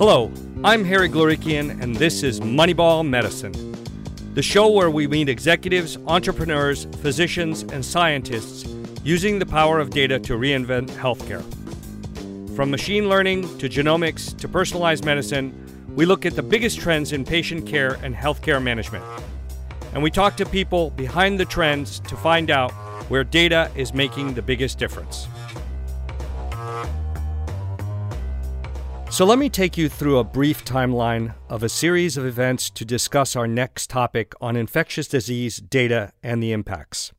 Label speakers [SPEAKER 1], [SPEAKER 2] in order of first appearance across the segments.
[SPEAKER 1] Hello, I'm Harry Glorikian, and this is Moneyball Medicine, the show where we meet executives, entrepreneurs, physicians, and scientists using the power of data to reinvent healthcare. From machine learning to genomics to personalized medicine, we look at the biggest trends in patient care and healthcare management. And we talk to people behind the trends to find out where data is making the biggest difference. So, let me take you through a brief timeline of a series of events to discuss our next topic on infectious disease data and the impacts.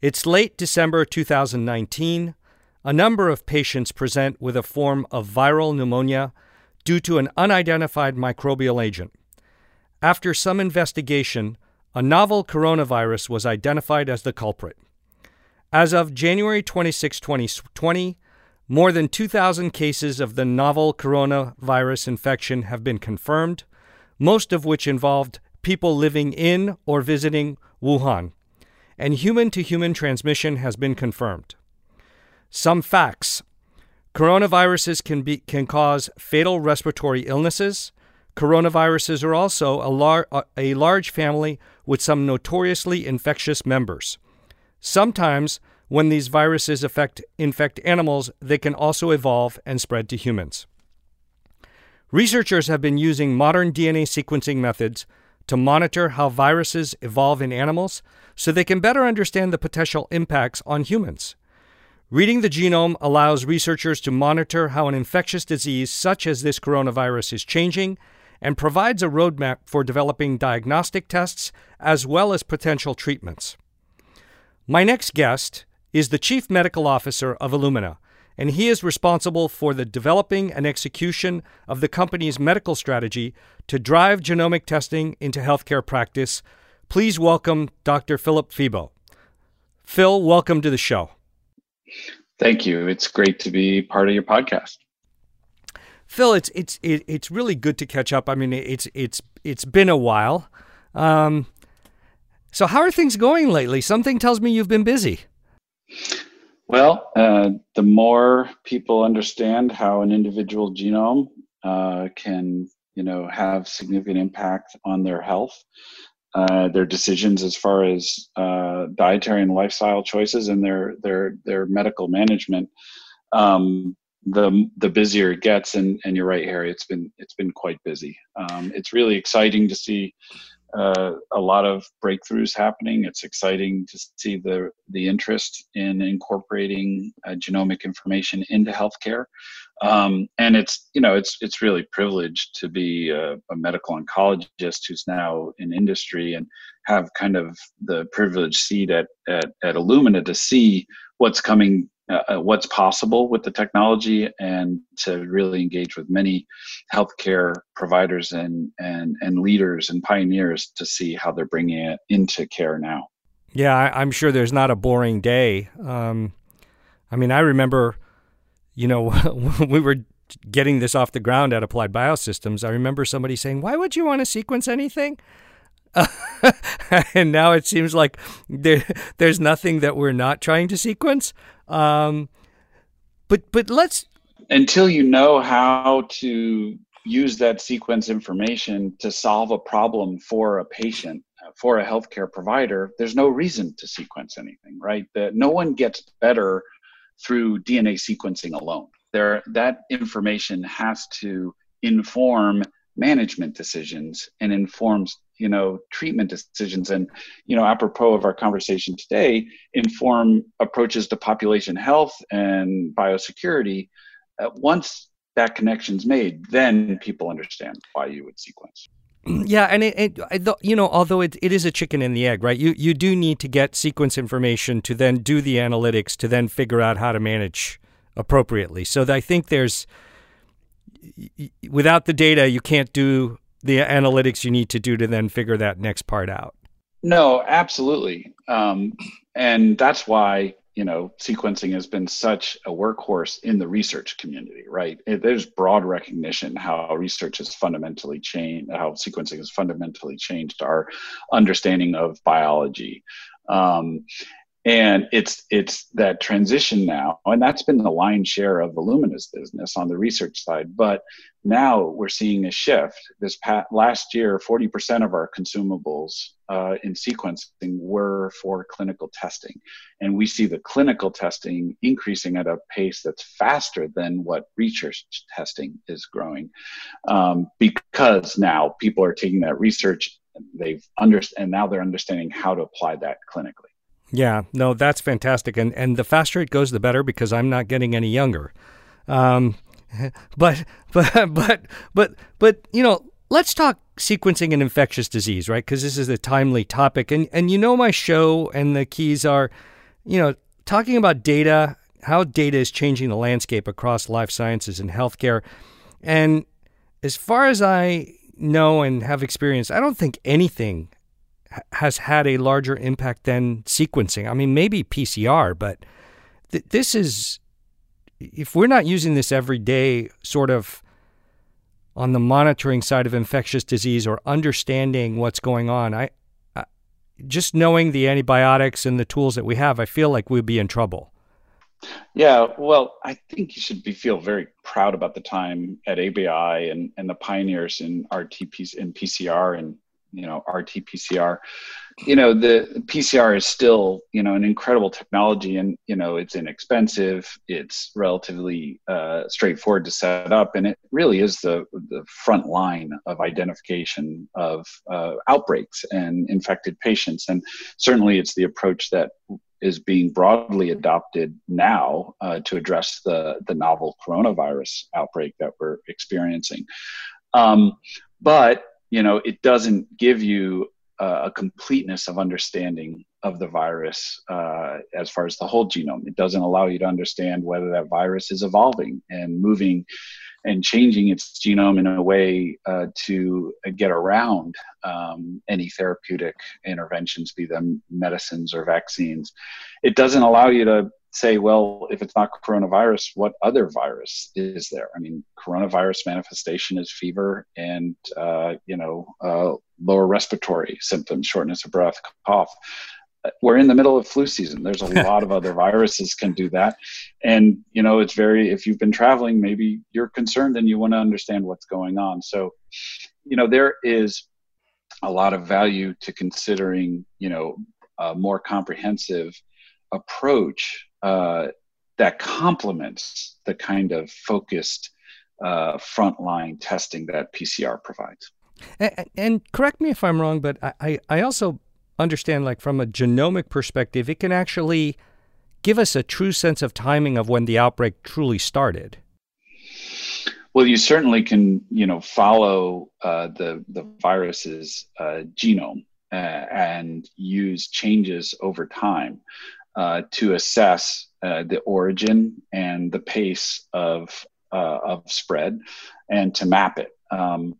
[SPEAKER 1] It's late December 2019. A number of patients present with a form of viral pneumonia due to an unidentified microbial agent. After some investigation, a novel coronavirus was identified as the culprit. As of January 26, 2020, more than 2,000 cases of the novel coronavirus infection have been confirmed, most of which involved people living in or visiting Wuhan, and human to human transmission has been confirmed. Some facts coronaviruses can, be, can cause fatal respiratory illnesses. Coronaviruses are also a, lar- a large family with some notoriously infectious members. Sometimes when these viruses affect, infect animals, they can also evolve and spread to humans. Researchers have been using modern DNA sequencing methods to monitor how viruses evolve in animals so they can better understand the potential impacts on humans. Reading the genome allows researchers to monitor how an infectious disease such as this coronavirus is changing and provides a roadmap for developing diagnostic tests as well as potential treatments. My next guest is the Chief Medical Officer of Illumina, and he is responsible for the developing and execution of the company's medical strategy to drive genomic testing into healthcare practice. Please welcome Dr. Philip Febbo. Phil, welcome to the show.
[SPEAKER 2] Thank you. It's great to be part of your podcast.
[SPEAKER 1] Phil, it's it's it's really good to catch up. I mean, it's it's it's been a while. Um, so, how are things going lately? Something tells me you've been busy.
[SPEAKER 2] Well, uh, the more people understand how an individual genome uh, can, you know, have significant impact on their health, uh, their decisions as far as uh, dietary and lifestyle choices, and their their their medical management, um, the the busier it gets. And and you're right, Harry. It's been it's been quite busy. Um, it's really exciting to see uh, a lot of breakthroughs happening. It's exciting to see the the interest in incorporating uh, genomic information into healthcare, um, and it's you know it's it's really privileged to be a, a, medical oncologist who's now in industry and have kind of the privileged seat at at, at Illumina to see what's coming uh, uh, what's possible with the technology and to really engage with many healthcare providers and, and, and leaders and pioneers to see how they're bringing it into care now.
[SPEAKER 1] Yeah, I, am sure there's not a boring day. Um, I mean, I remember, you know, we were getting this off the ground at Applied Biosystems, I remember somebody saying, Why would you want to sequence anything? and now it seems like there, there's nothing that we're not trying to sequence. Um, but but let's
[SPEAKER 2] until you know how to use that sequence information to solve a problem for a patient for a healthcare provider there's no reason to sequence anything right that no one gets better through dna sequencing alone there that information has to inform management decisions and informs you know treatment decisions and you know apropos of our conversation today inform approaches to population health and biosecurity uh, once that connection's made then people understand why you would sequence
[SPEAKER 1] yeah, and it, it, you know, although it, it is a chicken and the egg, right? You you do need to get sequence information to then do the analytics to then figure out how to manage appropriately. So I think there's without the data, you can't do the analytics you need to do to then figure that next part out.
[SPEAKER 2] No, absolutely. Um, and that's why, you know, sequencing has been such a workhorse in the research community, right? It, there's broad recognition how research has fundamentally changed, how sequencing has fundamentally changed our understanding of biology. Um, and it's it's that transition now and that's been the lion's share of illumina's business on the research side. But now we're seeing a shift. This past, last year 40% of our consumables uh, in sequencing were for clinical testing. And we see the clinical testing increasing at a pace that's faster than what research testing is growing um, because now people are taking that research they've under and now they're understanding how to apply that clinically
[SPEAKER 1] yeah, no, that's fantastic, and and the faster it goes, the better because I'm not getting any younger. Um, but but but but but you know, let's talk sequencing and infectious disease, right? Because this is a timely topic, and and you know my show and the keys are, you know, talking about data, how data is changing the landscape across life sciences and healthcare, and as far as I know and have experienced, I don't think anything has had a larger impact than sequencing. I mean, maybe PCR, but th- this is, if we're not using this every day, sort of on the monitoring side of infectious disease or understanding what's going on, I, I just knowing the antibiotics and the tools that we have, I feel like we'd be in trouble.
[SPEAKER 2] Yeah, well, I think you should be feel very proud about the time at ABI and, and the pioneers in RTPs in PCR and you know rt-pcr you know the pcr is still you know an incredible technology and you know it's inexpensive it's relatively uh, straightforward to set up and it really is the the front line of identification of uh, outbreaks and infected patients. And certainly it's the approach that is being broadly adopted now uh, to address the the novel coronavirus outbreak that we're experiencing. Um, but you know it doesn't give you a completeness of understanding of the virus uh, as far as the whole genome it doesn't allow you to understand whether that virus is evolving and moving and changing its genome in a way uh, to get around um, any therapeutic interventions, be them medicines or vaccines. It doesn't allow you to say, well, if it's not coronavirus, what other virus is there? I mean, coronavirus manifestation is fever and, uh, you know, uh, lower respiratory symptoms, shortness of breath, cough. We're in the middle of flu season. There's a lot of other viruses can do that. And, you know, it's very, if you've been traveling, maybe you're concerned and you want to understand what's going on. So, you know, there is a lot of value to considering, you know, a more comprehensive approach uh, that complements the kind of focused uh, frontline testing that PCR provides.
[SPEAKER 1] And, and, correct me if I'm wrong, but I, I also understand, like from a genomic perspective, it can actually give us a true sense of timing of when the outbreak truly started.
[SPEAKER 2] Well, you certainly can, you know, follow uh, the the virus's uh, genome uh, and use changes over time uh, to assess uh, the origin and the pace of uh, of spread, and to map it. Um,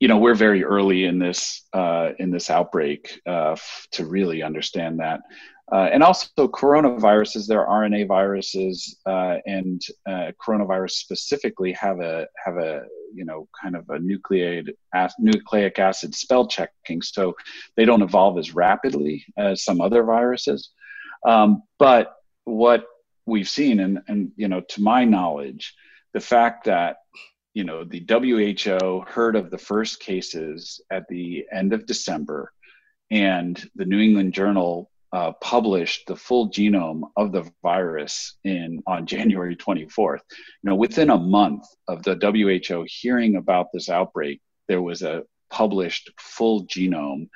[SPEAKER 2] you know, we're very early in this uh, in this outbreak uh, f- to really understand that. Uh, and also coronaviruses, there are RNA viruses, and coronavirus specifically have a have a you know kind of a nucleic nucleic acid spell checking, so they don't evolve as rapidly as some other viruses. Um, but what we've seen, and, and, you know, to my knowledge, the fact that, you know, the WHO heard of the first cases at the end of December, and the New England Journal uh, published the full genome of the virus in on January 24th. You know, within a month of the WHO hearing about this outbreak, there was a published full genome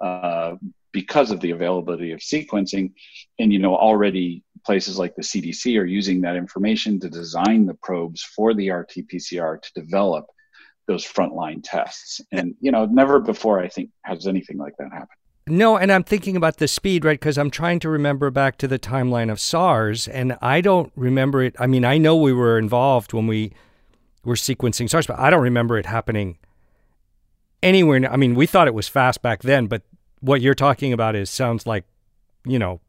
[SPEAKER 2] uh, because of the availability of sequencing and you know already places like the cdc are using that information to design the probes for the rt-pcr to develop those frontline tests and you know never before i think has anything like that happened
[SPEAKER 1] no, and I'm thinking about the speed, right? Because I'm trying to remember back to the timeline of SARS, and I don't remember it. I mean, I know we were involved when we were sequencing SARS, but I don't remember it happening anywhere. I mean, we thought it was fast back then, but what you're talking about is sounds like, you know,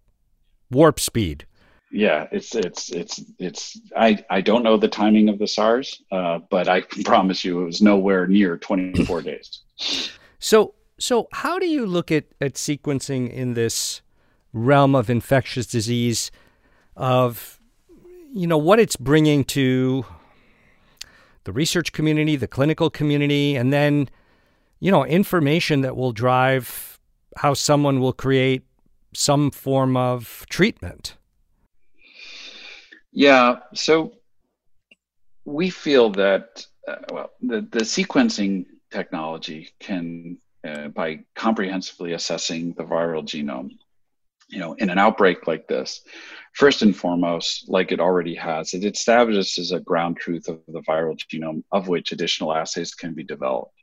[SPEAKER 1] warp speed.
[SPEAKER 2] Yeah, it's it's it's it's. I I don't know the timing of the SARS, uh, but I can promise you it was nowhere near 24 days.
[SPEAKER 1] So so how do you look at at sequencing in this realm of infectious disease of you know what it's bringing to the research community, the clinical community, and then you know information that will drive how someone will create some form of treatment.
[SPEAKER 2] Yeah, so we feel that uh, well, the the sequencing technology can, uh, by comprehensively assessing the viral genome, you know, in an outbreak like this, first and foremost, like it already has, it establishes a ground truth of the viral genome, of which additional assays can be developed.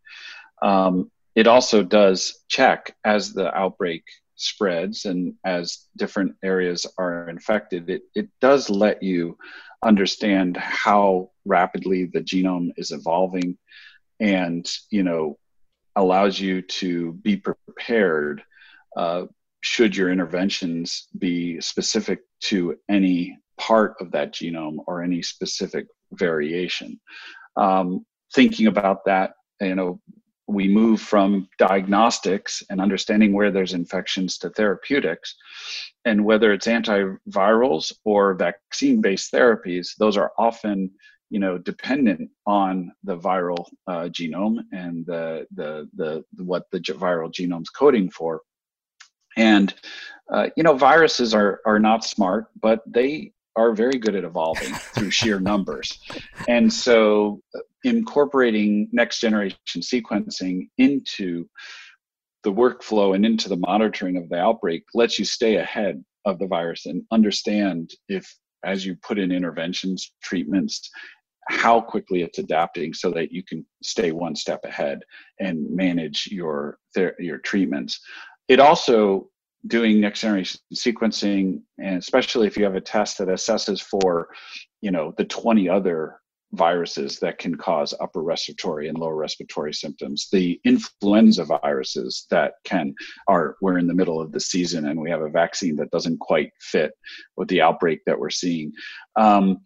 [SPEAKER 2] Um, it also does check as the outbreak spreads and as different areas are infected, it, it does let you understand how rapidly the genome is evolving and, you know, allows you to be prepared uh, should your interventions be specific to any part of that genome or any specific variation. Um, thinking about that, you know, we move from diagnostics and understanding where there's infections to therapeutics. And whether it's antivirals or vaccine based therapies, those are often you know dependent on the viral uh, genome and the, the the what the viral genome's coding for and uh, you know viruses are are not smart but they are very good at evolving through sheer numbers. And so uh, incorporating next generation sequencing into the workflow and into the monitoring of the outbreak lets you stay ahead of the virus and understand if as you put in interventions treatments how quickly it's adapting so that you can stay one step ahead and manage your your treatments it also doing next generation sequencing and especially if you have a test that assesses for you know the 20 other viruses that can cause upper respiratory and lower respiratory symptoms the influenza viruses that can are we're in the middle of the season and we have a vaccine that doesn't quite fit with the outbreak that we're seeing. Um,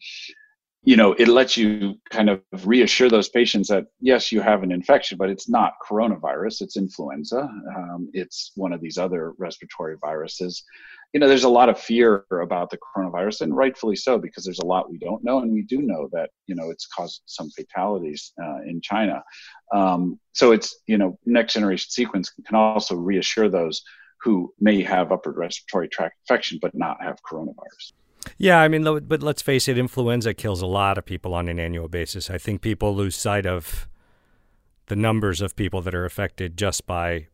[SPEAKER 2] you know it lets you kind of reassure those patients that yes you have an infection but it's not coronavirus it's influenza. Um, it's one of these other respiratory viruses. You know there's a lot of fear about the coronavirus and rightfully so because there's a lot we don't know and we do know that you know it's caused some fatalities uh, in china. Um, so it's you know next generation sequence can also reassure those who may have upper respiratory tract infection but not have coronavirus
[SPEAKER 1] yeah, I mean, but let's face it, influenza kills a lot of people on an annual basis. I think people lose sight of the numbers of people that are affected just by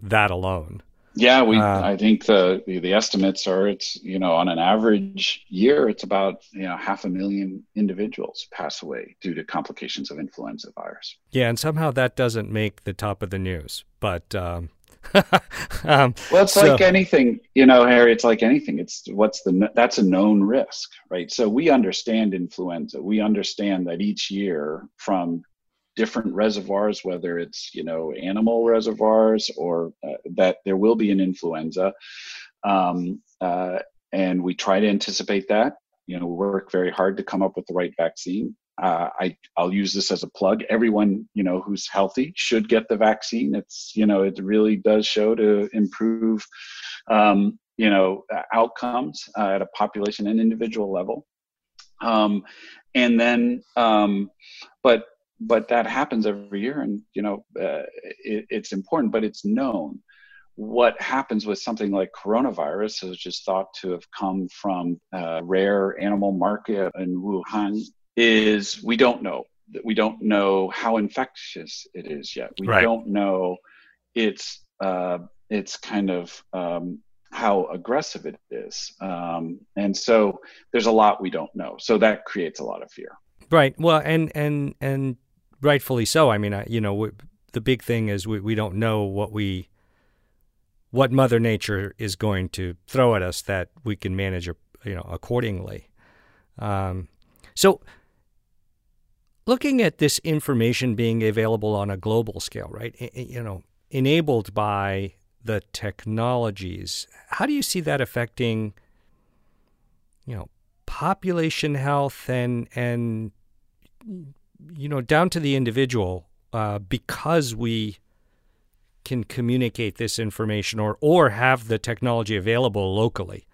[SPEAKER 1] that alone.
[SPEAKER 2] Yeah, we. Uh, I think the, the, the estimates are it's you know on an average year it's about you know half a million individuals pass away due to complications of influenza virus.
[SPEAKER 1] Yeah, and somehow that doesn't make the top of the news, but um,
[SPEAKER 2] um, well, it's so. like anything, you know, Harry. It's like anything. It's what's the that's a known risk, right? So we understand influenza. We understand that each year from different reservoirs, whether it's you know animal reservoirs or uh, that there will be an influenza, um, uh, and we try to anticipate that. You know, we work very hard to come up with the right vaccine uh, I, I'll use this as a plug. Everyone, you know, who's healthy should get the vaccine. It's, you know, it really does show to improve, um, you know, outcomes uh, at a population and individual level. Um, and then, um, but but that happens every year, and you know, uh, it, it's important, but it's known. What happens with something like coronavirus, which is thought to have come from a rare animal market in Wuhan, is we don't know that we don't know how infectious it is yet. We right. don't know its uh, its kind of um, how aggressive it is, um, and so there's a lot we don't know. So that creates a lot of fear.
[SPEAKER 1] Right. Well, and and and rightfully so. I mean, I, you know, we, the big thing is we we don't know what we what Mother Nature is going to throw at us that we can manage, you know, accordingly. Um, so looking at this information being available on a global scale, right? You know, enabled by the technologies, how do you see that affecting, you know, population health and and you know down to the individual uh, because we can communicate this information or or have the technology available locally?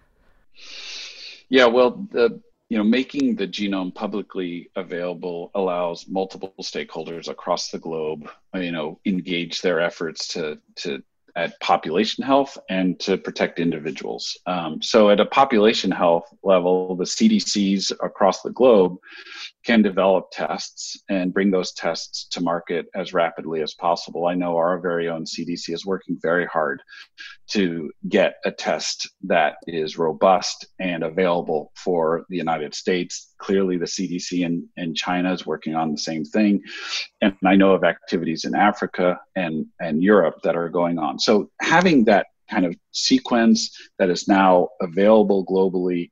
[SPEAKER 2] Yeah, well, the you know making the genome publicly available allows multiple stakeholders across the globe you know engage their efforts to to at population health and to protect individuals. Um, so, at a population health level, the CDCs across the globe can develop tests and bring those tests to market as rapidly as possible. I know our very own CDC is working very hard to get a test that is robust and available for the United States. Clearly, the CDC and, in China is working on the same thing. And I know of activities in Africa and, and Europe that are going on. So, having that kind of sequence that is now available globally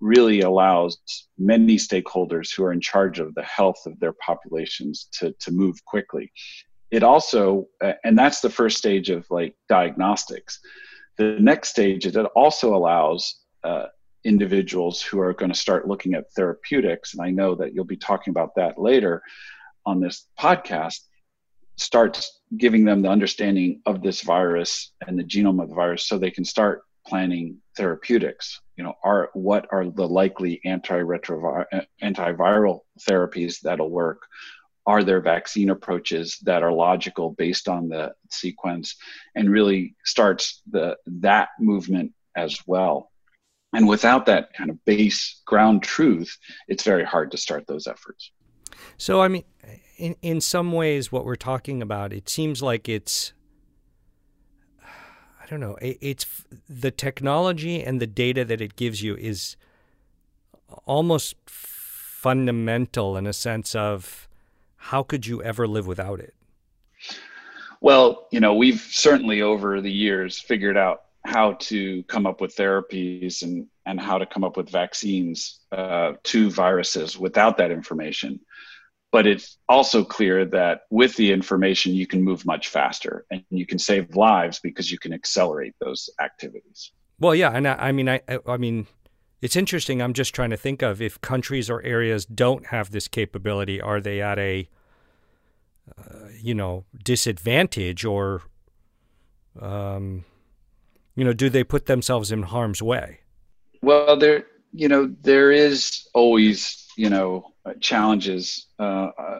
[SPEAKER 2] really allows many stakeholders who are in charge of the health of their populations to, to move quickly. It also, and that's the first stage of like diagnostics. The next stage is it also allows uh, individuals who are going to start looking at therapeutics, and I know that you'll be talking about that later on this podcast, starts giving them the understanding of this virus and the genome of the virus so they can start planning therapeutics. You know are what are the likely antiretroviral antiviral therapies that'll work? Are there vaccine approaches that are logical based on the sequence? And really starts the that movement as well and without that kind of base ground truth it's very hard to start those efforts
[SPEAKER 1] so i mean in in some ways what we're talking about it seems like it's I don't know. it's the technology and the data that it gives you is almost fundamental in a sense of how could you ever live without it?
[SPEAKER 2] Well, you know, we've certainly over the years figured out how to come up with therapies and, and how to come up with vaccines uh, to viruses without that information. But it's also clear that with the information you can move much faster and you can save lives because you can accelerate those activities.
[SPEAKER 1] Well yeah and i, I mean I, I mean it's interesting. I'm just trying to think of if countries or areas don't have this capability are they at a uh, you know disadvantage or um, you know do they put themselves in harm's way
[SPEAKER 2] well there you know there is always you know uh, challenges. Uh, uh,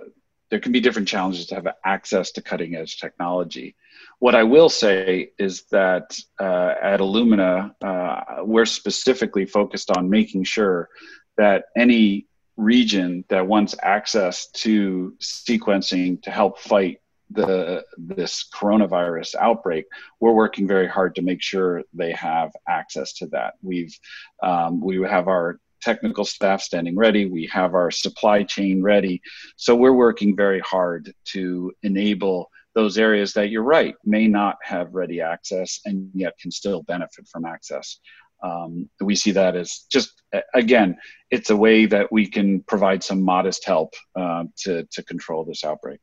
[SPEAKER 2] there can be different challenges to have access to cutting edge technology. What I will say is that uh, at Illumina, uh, we're specifically focused on making sure that any region that wants access to sequencing to help fight the this coronavirus outbreak, we're working very hard to make sure they have access to that. We've um, we have our technical staff standing ready. We have our supply chain ready. So we're working very hard to enable those areas that you're right may not have ready access and yet can still benefit from access. Um, we see that as just again, it's a way that we can provide some modest help uh, to to control this outbreak.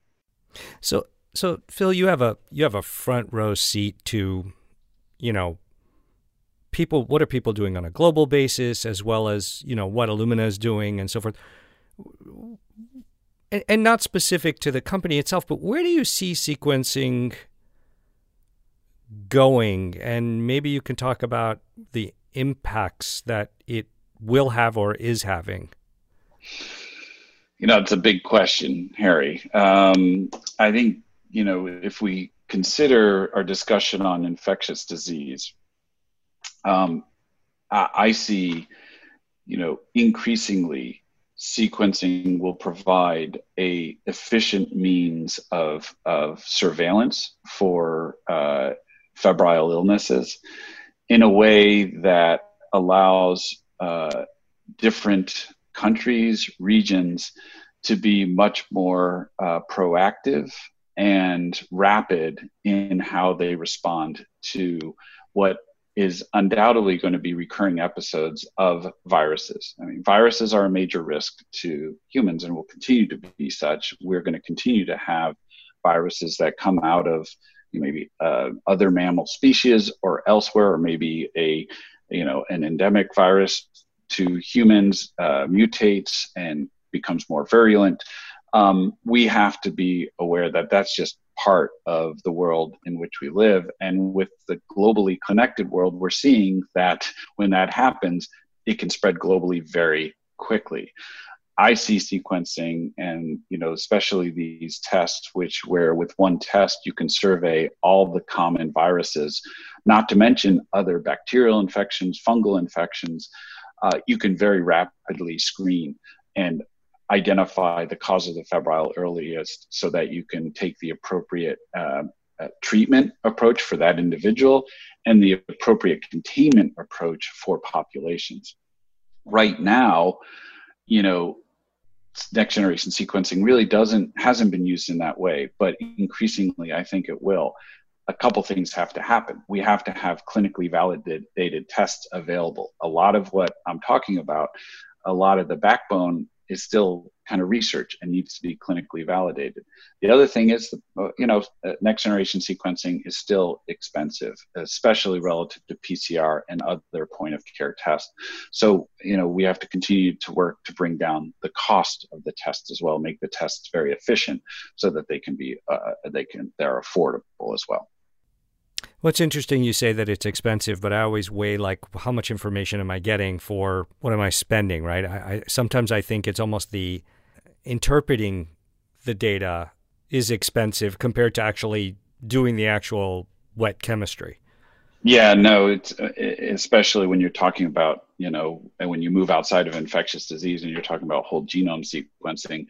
[SPEAKER 1] So, so Phil, you have a you have a front row seat to, you know, people what are people doing on a global basis as well as you know what Illumina is doing and so forth. And, and not specific to the company itself but where do you see sequencing going? And maybe you can talk about the impacts that it will have or is having.
[SPEAKER 2] You know it's a big question harry. Um, i think you know if we consider our discussion on infectious disease um, I, I see, you know, increasingly sequencing will provide a efficient means of, of surveillance for uh, febrile illnesses in a way that allows uh, different countries, regions to be much more uh, proactive and rapid in how they respond to what is undoubtedly going to be recurring episodes of viruses. I mean, viruses are a major risk to humans and will continue to be such. We're going to continue to have viruses that come out of maybe uh, other mammal species or elsewhere, or maybe a you know an endemic virus to humans uh, mutates and becomes more virulent. Um, we have to be aware that that's just part of the world in which we live. And with the globally connected world, we're seeing that when that happens, it can spread globally very quickly. I see sequencing and you know especially these tests which where with one test you can survey all the common viruses not to mention other bacterial infections fungal infections uh, you can very rapidly screen and identify the cause of the febrile earliest so that you can take the appropriate uh, uh, treatment approach for that individual and the appropriate containment approach for populations. Right now, you know, next generation sequencing really doesn't hasn't been used in that way, but increasingly I think it will. A couple things have to happen. We have to have clinically validated tests available. A lot of what I'm talking about, a lot of the backbone is still kind of research and needs to be clinically validated. The other thing is, uh, you know, uh, next generation sequencing is still expensive, especially relative to PCR and other point of care tests. So, you know, we have to continue to work to bring down the cost of the tests as well, make the tests very efficient so that they can be, uh, they can, they're affordable as well.
[SPEAKER 1] Well, it's interesting you say that it's expensive, but I always weigh like how much information am I getting for what am I spending, right? I, I sometimes I think it's almost the interpreting the data is expensive compared to actually doing the actual wet chemistry.
[SPEAKER 2] Yeah, no, it's uh, especially when you're talking about, you know, and when you move outside of infectious disease and you're talking about whole genome sequencing.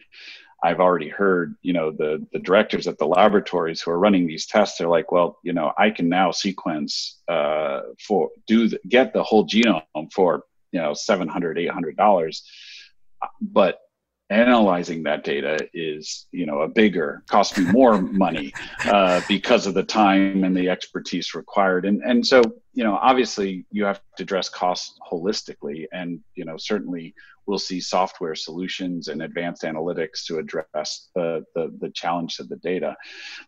[SPEAKER 2] I've already heard, you know, the the directors at the laboratories who are running these tests. They're like, well, you know, I can now sequence uh, for do the, get the whole genome for you know 700 800 dollars but analyzing that data is you know a bigger cost me more money uh, because of the time and the expertise required. And and so you know obviously you have to address costs holistically and you know certainly we'll see software solutions and advanced analytics to address the the, the challenge of the data.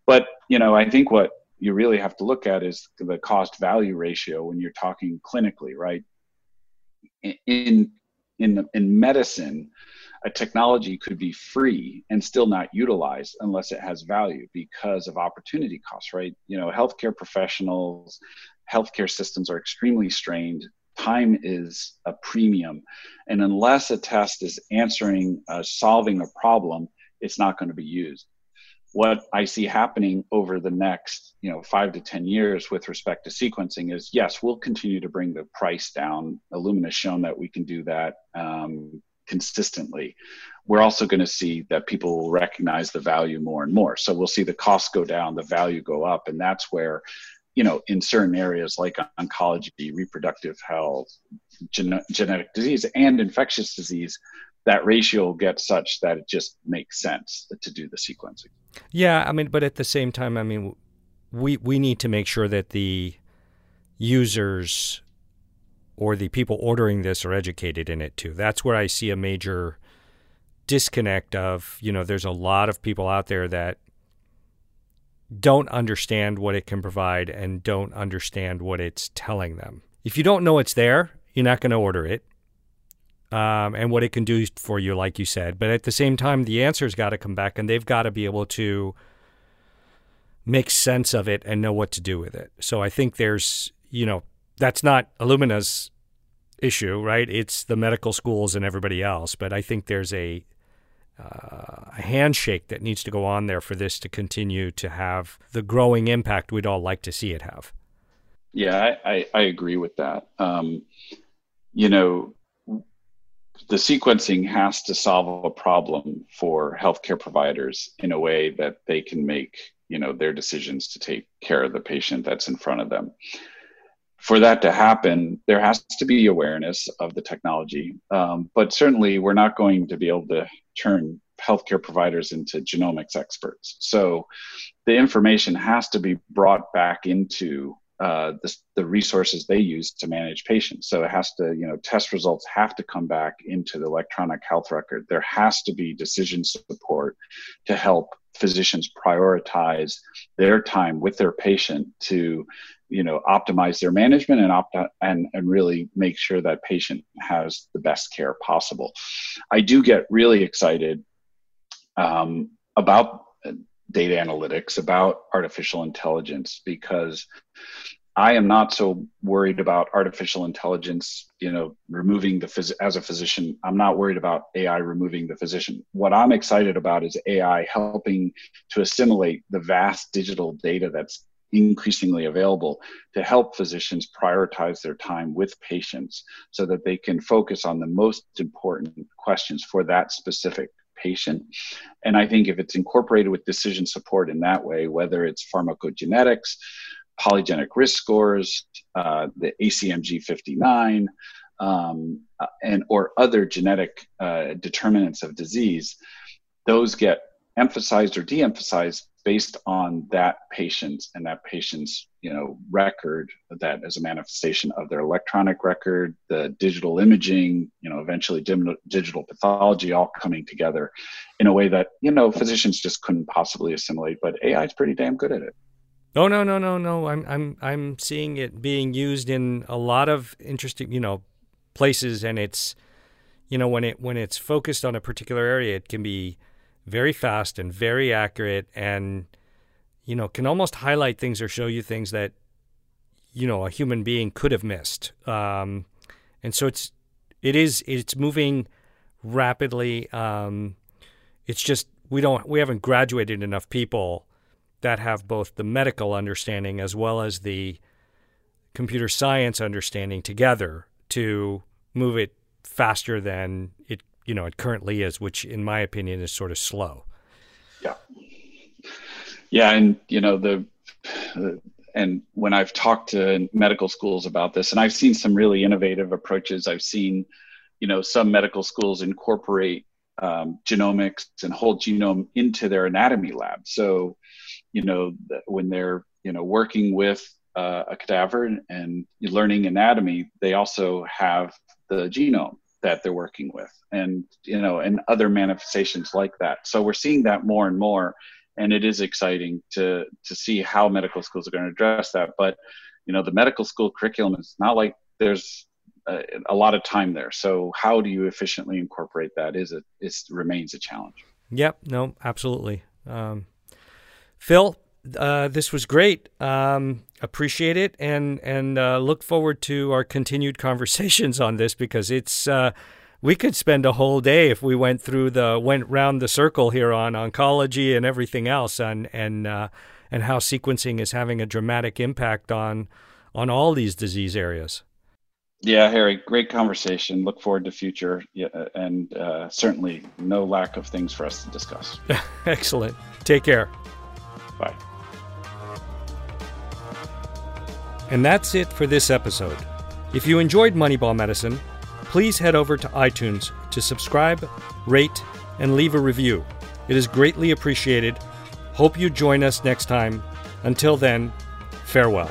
[SPEAKER 2] But you know i think what you really have to look at is the cost value ratio when you're talking clinically right? In in in medicine a technology could be free and still not utilized unless it has value because of opportunity costs, right? You know, healthcare professionals, healthcare systems are extremely strained. Time is a premium. And unless a test is answering, uh, solving a problem, it's not going to be used. What I see happening over the next, you know, five to ten years with respect to sequencing is, yes, we'll continue to bring the price down. Illumina has shown that we can do that. Um, consistently, we're also going to see that people will recognize the value more and more. So we'll see the cost go down, the value go up, and that's where, you know, in certain areas like oncology, reproductive health, gen- genetic disease, and infectious disease, that ratio will get such that it just makes sense to do the sequencing.
[SPEAKER 1] Yeah, I mean, but at the same time, I mean, we we need to make sure that the users or the people ordering this are educated in it too. That's where I see a major disconnect of, you know, there's a lot of people out there that don't understand what it can provide and don't understand what it's telling them. If you don't know it's there, you're not going to order it. Um, and what it can do for you, like you said. But at the same time, the answer's got to come back and they've got to be able to make sense of it and know what to do with it. So I think there's, you know, that's not Illumina's issue, right? It's the medical schools and everybody else. But I think there's a, uh, a handshake that needs to go on there for this to continue to have the growing impact we'd all like to see it have.
[SPEAKER 2] Yeah, I, I, I agree with that. Um, you know, the sequencing has to solve a problem for healthcare providers in a way that they can make you know their decisions to take care of the patient that's in front of them for that to happen, there has to be awareness of the technology. Um, but certainly, we're not going to be able to turn healthcare providers into genomics experts. So the information has to be brought back into uh, the, the, resources they use to manage patients. So it has to, you know, test results have to come back into the electronic health record. There has to be decision support to help physicians prioritize their time with their patient to you know optimize their management and opt and and really make sure that patient has the best care possible i do get really excited um, about data analytics, about artificial intelligence, because I am not so worried about artificial intelligence, you know, removing the phys- as a physician. I'm not worried about AI removing the physician. What I'm excited about is AI helping to assimilate the vast digital data that's increasingly available to help physicians prioritize their time with patients so that they can focus on the most important questions for that specific patient. And I think if it's incorporated with decision support in that way, whether it's pharmacogenetics, polygenic risk scores, uh, the ACMG 59, um, uh, and or other genetic uh, determinants of disease, those get emphasized or de-emphasized based on that patient and that patient's you know record that as a manifestation of their electronic record the digital imaging you know eventually dim- digital pathology all coming together in a way that you know physicians just couldn't possibly assimilate but ai is pretty damn good at it
[SPEAKER 1] no no no no no! I'm I'm I'm seeing it being used in a lot of interesting you know places, and it's you know when it when it's focused on a particular area, it can be very fast and very accurate and you know can almost highlight things or show you things that you know a human being could have missed. Um, and so it's it is it's moving rapidly. Um, it's just we don't we haven't graduated enough people that have both the medical understanding as well as the computer science understanding together to move it faster than it you know it currently is, which in my opinion is sort of slow.
[SPEAKER 2] Yeah. Yeah, and you know the, and when I've talked to medical schools about this, and I've seen some really innovative approaches. I've seen, you know, some medical schools incorporate um, genomics and whole genome into their anatomy lab. So, you know, when they're you know working with uh, a cadaver and, and learning anatomy, they also have the genome that they're working with and you know and other manifestations like that. So we're seeing that more and more and it is exciting to to see how medical schools are going to address that. But you know the medical school curriculum is not like there's a, a lot of time there. So how do you efficiently incorporate that is it it remains a challenge.
[SPEAKER 1] Yep. No absolutely. Um, phil uh, this was great. Um, appreciate it, and and uh, look forward to our continued conversations on this because it's uh, we could spend a whole day if we went through the went round the circle here on oncology and everything else, and and uh, and how sequencing is having a dramatic impact on on all these disease areas.
[SPEAKER 2] Yeah, Harry, great conversation. Look forward to future, yeah, and uh, certainly no lack of things for us to discuss.
[SPEAKER 1] Excellent. Take care.
[SPEAKER 2] Bye.
[SPEAKER 1] And that's it for this episode. If you enjoyed Moneyball Medicine, please head over to iTunes to subscribe, rate, and leave a review. It is greatly appreciated. Hope you join us next time. Until then, farewell.